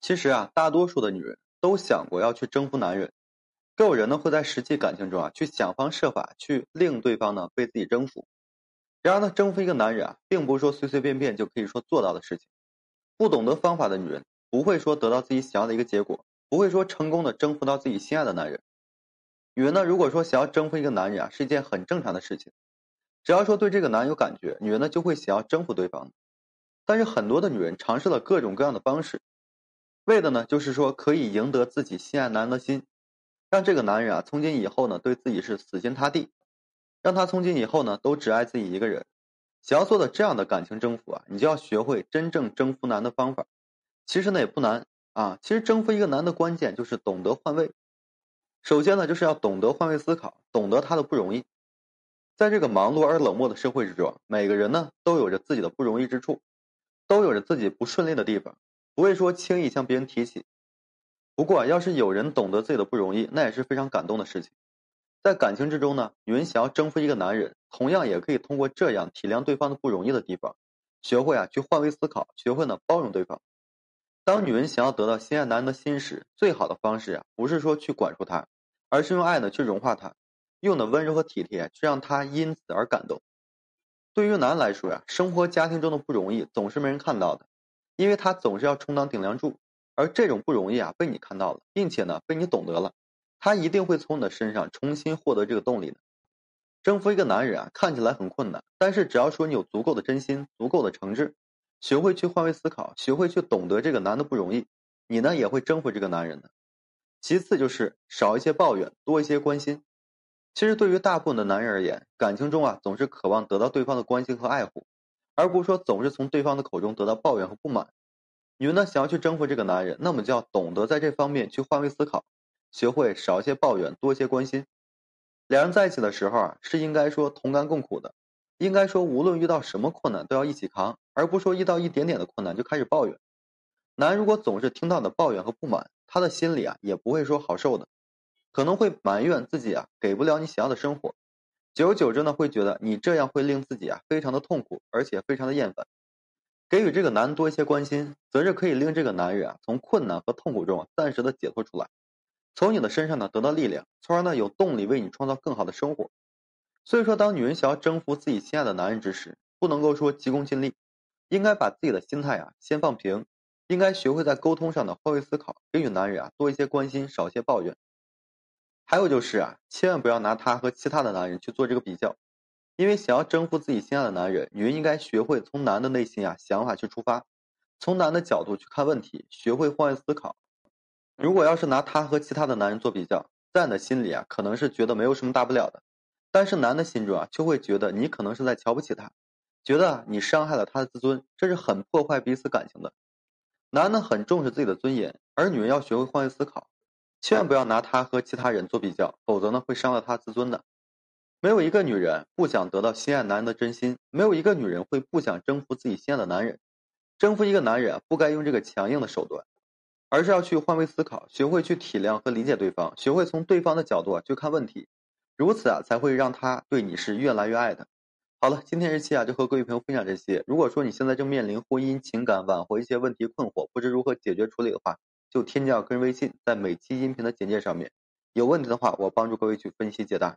其实啊，大多数的女人都想过要去征服男人，更有人呢会在实际感情中啊去想方设法去令对方呢被自己征服。然而呢，征服一个男人啊，并不是说随随便便就可以说做到的事情。不懂得方法的女人，不会说得到自己想要的一个结果，不会说成功的征服到自己心爱的男人。女人呢，如果说想要征服一个男人啊，是一件很正常的事情。只要说对这个男人有感觉，女人呢就会想要征服对方。但是很多的女人尝试了各种各样的方式。为的呢，就是说可以赢得自己心爱男人的心，让这个男人啊，从今以后呢，对自己是死心塌地，让他从今以后呢，都只爱自己一个人。想要做的这样的感情征服啊，你就要学会真正征服男的方法。其实呢，也不难啊。其实征服一个男的关键就是懂得换位。首先呢，就是要懂得换位思考，懂得他的不容易。在这个忙碌而冷漠的社会之中，每个人呢，都有着自己的不容易之处，都有着自己不顺利的地方。不会说轻易向别人提起。不过，要是有人懂得自己的不容易，那也是非常感动的事情。在感情之中呢，女人想要征服一个男人，同样也可以通过这样体谅对方的不容易的地方，学会啊去换位思考，学会呢包容对方。当女人想要得到心爱男人的心时，最好的方式啊，不是说去管束他，而是用爱呢去融化他，用的温柔和体贴去让他因此而感动。对于男人来说呀，生活家庭中的不容易总是没人看到的。因为他总是要充当顶梁柱，而这种不容易啊被你看到了，并且呢被你懂得了，他一定会从你的身上重新获得这个动力的。征服一个男人啊看起来很困难，但是只要说你有足够的真心、足够的诚挚，学会去换位思考，学会去懂得这个男的不容易，你呢也会征服这个男人的。其次就是少一些抱怨，多一些关心。其实对于大部分的男人而言，感情中啊总是渴望得到对方的关心和爱护。而不是说总是从对方的口中得到抱怨和不满。女人呢想要去征服这个男人，那么就要懂得在这方面去换位思考，学会少一些抱怨，多一些关心。两人在一起的时候啊，是应该说同甘共苦的，应该说无论遇到什么困难都要一起扛，而不是说遇到一点点的困难就开始抱怨。男人如果总是听到你的抱怨和不满，他的心里啊也不会说好受的，可能会埋怨自己啊给不了你想要的生活。久而久之呢，会觉得你这样会令自己啊非常的痛苦，而且非常的厌烦。给予这个男多一些关心，则是可以令这个男人啊从困难和痛苦中暂时的解脱出来，从你的身上呢得到力量，从而呢有动力为你创造更好的生活。所以说，当女人想要征服自己心爱的男人之时，不能够说急功近利，应该把自己的心态啊先放平，应该学会在沟通上的换位思考，给予男人啊多一些关心，少一些抱怨。还有就是啊，千万不要拿他和其他的男人去做这个比较，因为想要征服自己心爱的男人，女人应该学会从男的内心啊想法去出发，从男的角度去看问题，学会换位思考。如果要是拿他和其他的男人做比较，在你的心里啊，可能是觉得没有什么大不了的，但是男的心中啊，却会觉得你可能是在瞧不起他，觉得你伤害了他的自尊，这是很破坏彼此感情的。男的很重视自己的尊严，而女人要学会换位思考。千万不要拿他和其他人做比较，否则呢会伤了他自尊的。没有一个女人不想得到心爱男人的真心，没有一个女人会不想征服自己心爱的男人。征服一个男人，不该用这个强硬的手段，而是要去换位思考，学会去体谅和理解对方，学会从对方的角度啊去看问题，如此啊才会让他对你是越来越爱的。好了，今天这期啊就和各位朋友分享这些。如果说你现在正面临婚姻、情感挽回一些问题困惑，不知如何解决处理的话，就添加个人微信，在每期音频的简介上面，有问题的话，我帮助各位去分析解答。